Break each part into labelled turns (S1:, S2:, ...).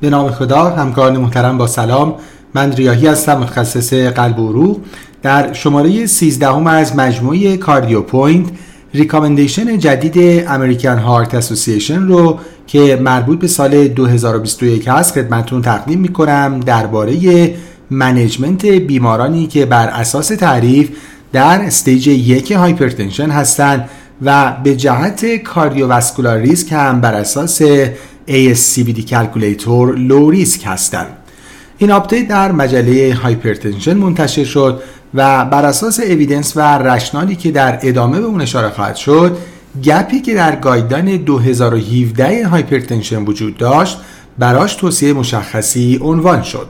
S1: به نام خدا همکاران محترم با سلام. من ریاحی هستم متخصص قلب و عروق. در شماره 13 هم از مجموعه CardioPoint recommendation جدید American Heart Association رو که مربوط به سال 2021 هست خدمتون تقدیم می‌کنم درباره management بیمارانی که بر اساس تعریف در stage یک hypertension هستند و به جهت cardiovascular risk هم بر اساس ASCVD calculator low risk هستند. این update در مجله Hypertension منتشر شد و بر اساس evidence و rationale ی که در ادامه به اون اشاره خواهد شد gap ی که در guideline 2017 hypertension وجود داشت براش توصیه مشخصی عنوان شد.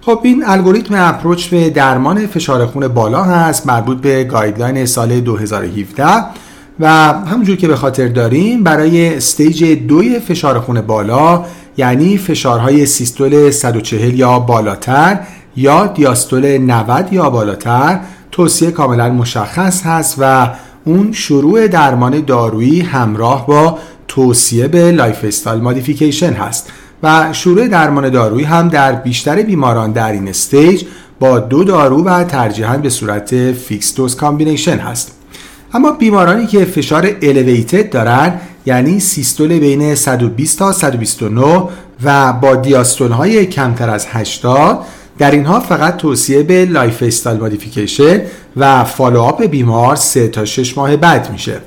S1: خب این الگوریتم approach به درمان فشار خون بالا هست مربوط به guideline سال 2017 و همونجور که به خاطر داریم برای stage دوی فشار خون بالا یعنی فشارهای سیستول 140 یا بالاتر یا دیاستول 90 یا بالاتر توصیه کاملا مشخص هست و اون شروع درمان دارویی همراه با توصیه به lifestyle modification هست و شروع درمان دارویی هم در بیشتر بیماران در این stage با دو دارو و ترجیحاً به صورت fixed dose combination هست. اما بیمارانی که فشار elevated دارن یعنی سیستول بین 120 تا 129 و با دیاستول های کمتر از 80 در اینها فقط توصیه به lifestyle modification و follow-up بیمار 3 تا 6 ماه بعد میشه.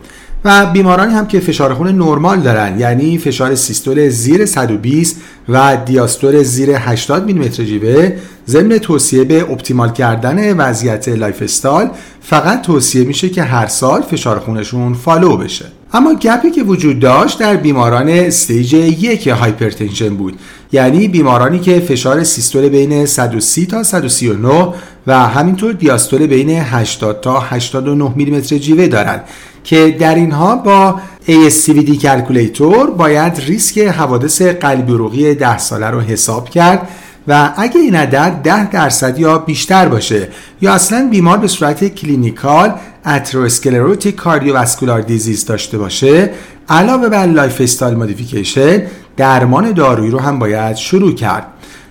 S1: و بیمارانی هم که فشار خون نرمال دارن یعنی فشار سیستول زیر 120 و دیاستول زیر 80 میلیمتر جیوه ضمن توصیه به optimal کردن وضعیت lifestyle فقط توصیه میشه که هر سال فشار خونشون follow بشه. اما gap ی که وجود داشت در بیماران stage یک hypertension بود یعنی بیمارانی که فشار سیستول بین 130 تا 139 و همینطور دیاستول بین 80 تا 89 میلیمتر جیوه دارند که در اینها با ASCVD calculator باید ریسک حوادث قلبی عروقی 10 ساله رو حساب کرد و اگه این عدد 10 درصد یا بیشتر باشه یا اصلا بیمار به صورت clinical atherosclerotic cardiovascular disease داشته باشه علاوه بر lifestyle modification درمان دارویی رو هم باید شروع کرد.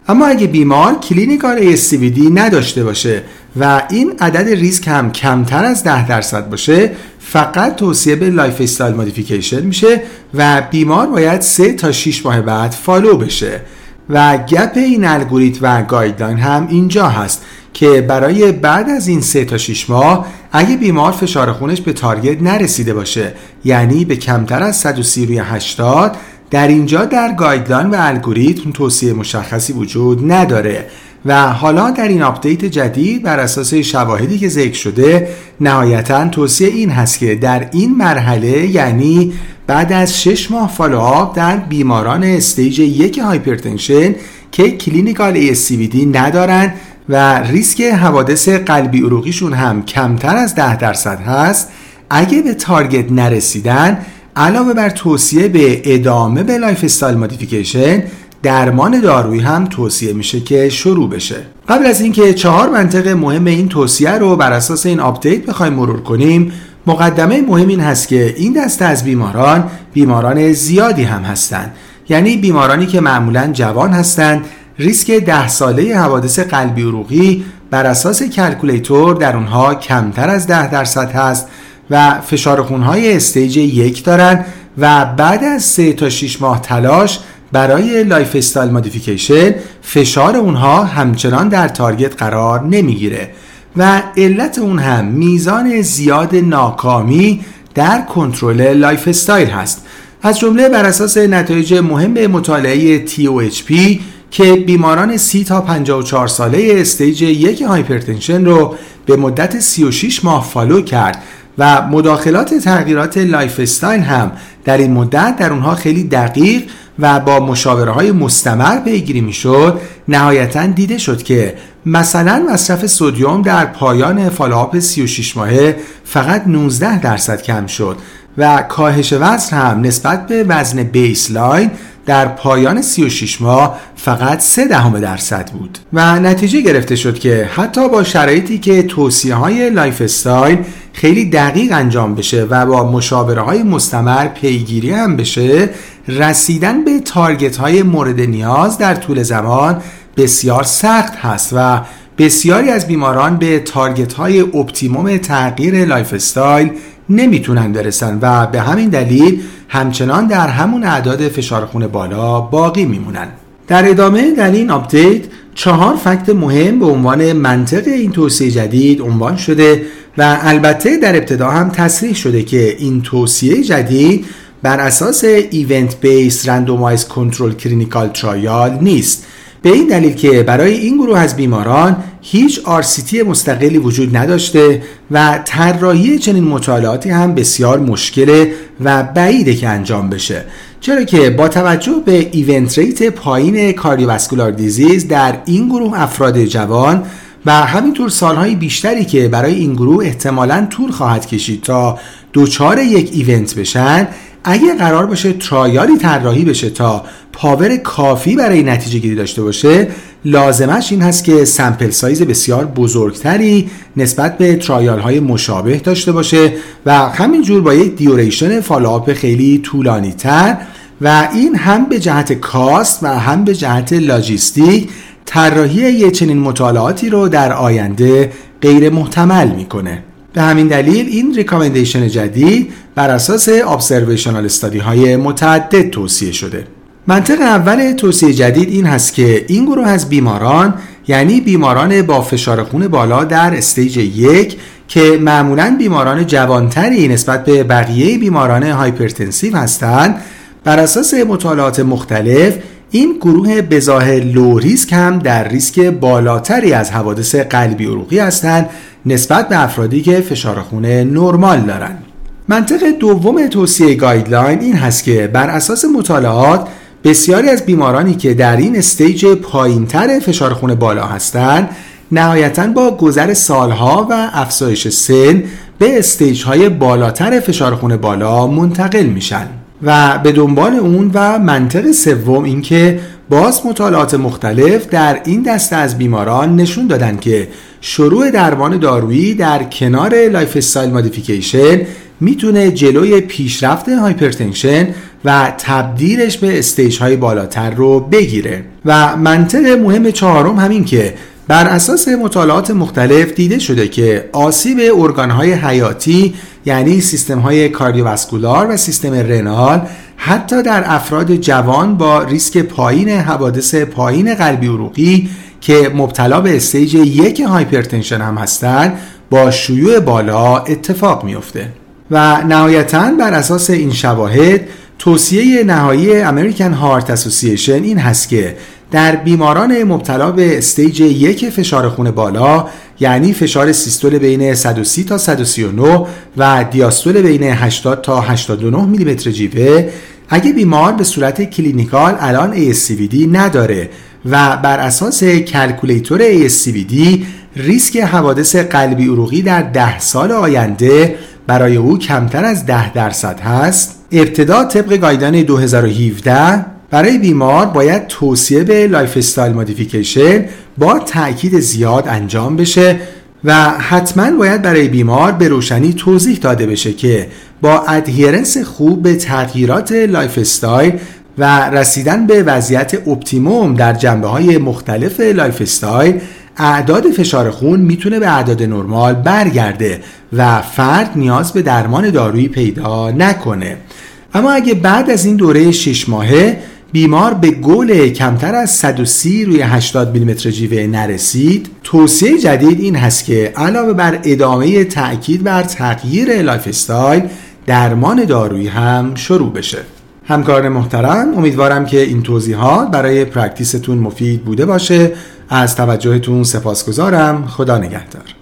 S1: اما اگه بیمار clinical ASCVD نداشته باشه و این عدد ریسک هم کمتر از 10 درصد باشه فقط توصیه به lifestyle modification میشه و بیمار باید 3 تا 6 ماه بعد follow بشه. و gap این الگوریتم و guideline هم اینجا هست که برای بعد از این 3 تا 6 ماه اگه بیمار فشار خونش به target نرسیده باشه یعنی به کمتر از 130 روی 80 در اینجا در guideline و الگوریتم توصیه مشخصی وجود نداره و حالا در این update جدید بر اساس شواهدی که ذکر شده نهایتا توصیه این هست که در این مرحله یعنی بعد از 6 ماه follow-up در بیماران stage یک hypertension که clinical ASCVD ندارند و ریسک حوادث قلبی عروقیشون هم کمتر از 10 درصد هست اگه به target نرسیدن علاوه بر توصیه به ادامه به lifestyle modification درمان دارویی هم توصیه میشه که شروع بشه. قبل از اینکه چهار منطق مهم این توصیه رو بر اساس این update بخوایم مرور کنیم مقدمه مهم این هست که این دسته از بیماران بیماران زیادی هم هستند. یعنی بیمارانی که معمولا جوان هستند ریسک ده ساله حوادث قلبی عروقی بر اساس calculator در اونها کمتر از ده درصد هست و فشار خونهای stage یک دارن و بعد از 3 تا 6 ماه تلاش برای lifestyle modification فشار اونها همچنان در target قرار نمی‌گیره و علت اون هم میزان زیاد ناکامی در کنترل lifestyle هست. از جمله بر اساس نتایج مهم مطالعه TOHP که بیماران 30 تا 54 ساله stage یک hypertension رو به مدت 36 ماه follow کرد و مداخلات تغییرات lifestyle هم در این مدت در اونها خیلی دقیق و با مشاوره های مستمر پیگیری می‌شد. نهایتا دیده شد که مثلا مصرف sodium در پایان follow-up 36 ماهه فقط 19 درصد کم شد و کاهش وزن هم نسبت به وزن baseline در پایان 36 ماه فقط 3 دهم درصد بود و نتیجه گرفته شد که حتی با شرایطی که توصیه های lifestyle خیلی دقیق انجام بشه و با مشاوره های مستمر پیگیری هم بشه رسیدن به target های مورد نیاز در طول زمان بسیار سخت هست و بسیاری از بیماران به target های optimum تغییر lifestyle نمی‌تونن برسن و به همین دلیل همچنان در همون اعداد فشار خون بالا باقی میمونن. در ادامه در این update چهار fact مهم به عنوان منطق این توصیه جدید عنوان شده و البته در ابتدا هم تصریح شده که این توصیه جدید بر اساس evidence based randomized controlled clinical trial نیست. به این دلیل که برای این گروه از بیماران هیچ RCT مستقلی وجود نداشته و طراحی چنین مطالعاتی هم بسیار مشکله و بعیده که انجام بشه. چرا که با توجه به event rate پایین cardiovascular disease در این گروه افراد جوان و همینطور سالهای بیشتری که برای این گروه احتمالا طول خواهد کشید تا دچار یک event بشن اگه قرار باشه trial ی طراحی بشه تا power کافی برای نتیجه گیری داشته باشه لازمه‌ش این هست که sample size بسیار بزرگتری نسبت به trial های مشابه داشته باشه و همینجور با یک duration follow-up خیلی طولانی تر و این هم به جهت cost و هم به جهت لاجیستیک طراحی یه چنین مطالعاتی رو در آینده غیر محتمل می‌کنه. به همین دلیل این recommendation جدید بر اساس observational study های متعدد توصیه شده منطق اول توصیه جدید این هست که این گروه از بیماران یعنی بیماران با فشار خون بالا در stage یک که معمولا بیماران جوانتری نسبت به بقیه بیماران hypertensive هستند بر اساس مطالعات مختلف این گروه بظاهر low risk هم در ریسک بالاتری از حوادث قلبی عروقی هستند نسبت به افرادی که فشار خون نرمال دارند. منطق دوم توصیه guideline این هست که بر اساس مطالعات بسیاری از بیمارانی که در این stage پایینتر فشار خون بالا هستند نهایتا با گذر سالها و افزایش سن به stage های بالاتر فشار خون بالا منتقل میشن. و به دنبال اون و منطق سوم اینکه باز مطالعات مختلف در این دسته از بیماران نشون دادن که شروع درمان دارویی در کنار lifestyle modification می‌تونه جلوی پیشرفت hypertension و تبدیلش به stage های بالاتر رو بگیره. و منطق مهم چهارم همین که بر اساس مطالعات مختلف دیده شده که آسیب ارگانهای حیاتی یعنی سیستم های cardiovascular و سیستم renal حتی در افراد جوان با ریسک پایین حوادث پایین قلبی عروقی که مبتلا به stage یک hypertension هم هستند با شیوع بالا اتفاق میافته. و نهایتا بر اساس این شواهد توصیه نهایی American Heart Association این هست که در بیماران مبتلا به stage یک فشار خون بالا یعنی فشار سیستول بین 130 تا 139 و دیاستول بین 80 تا 89 میلیمتر جیوه اگه بیمار به صورت clinical الان ASCVD نداره و بر اساس calculator ASCVD ریسک حوادث قلبی عروقی در ده سال آینده برای او کمتر از 10 درصد هست. ابتدا طبق guideline 2017 برای بیمار باید توصیه به lifestyle modification با تاکید زیاد انجام بشه و حتما باید برای بیمار به روشنی توضیح داده بشه که با adherence خوب به تغییرات lifestyle و رسیدن به وضعیت optimum در جنبه های مختلف lifestyle اعداد فشار خون می‌تونه به اعداد نرمال برگرده و فرد نیاز به درمان دارویی پیدا نکنه. اما اگه بعد از این دوره 6 ماهه بیمار به گل کمتر از 130 روی 80 میلیمتر جیوه نرسید توصیه جدید این هست که علاوه بر ادامه تاکید بر تغییر lifestyle درمان دارویی هم شروع بشه. همکاران محترم امیدوارم که این توضیحات برای پرکتیستون مفید بوده باشه. از توجهتون سپاسگزارم. خدا نگهدار.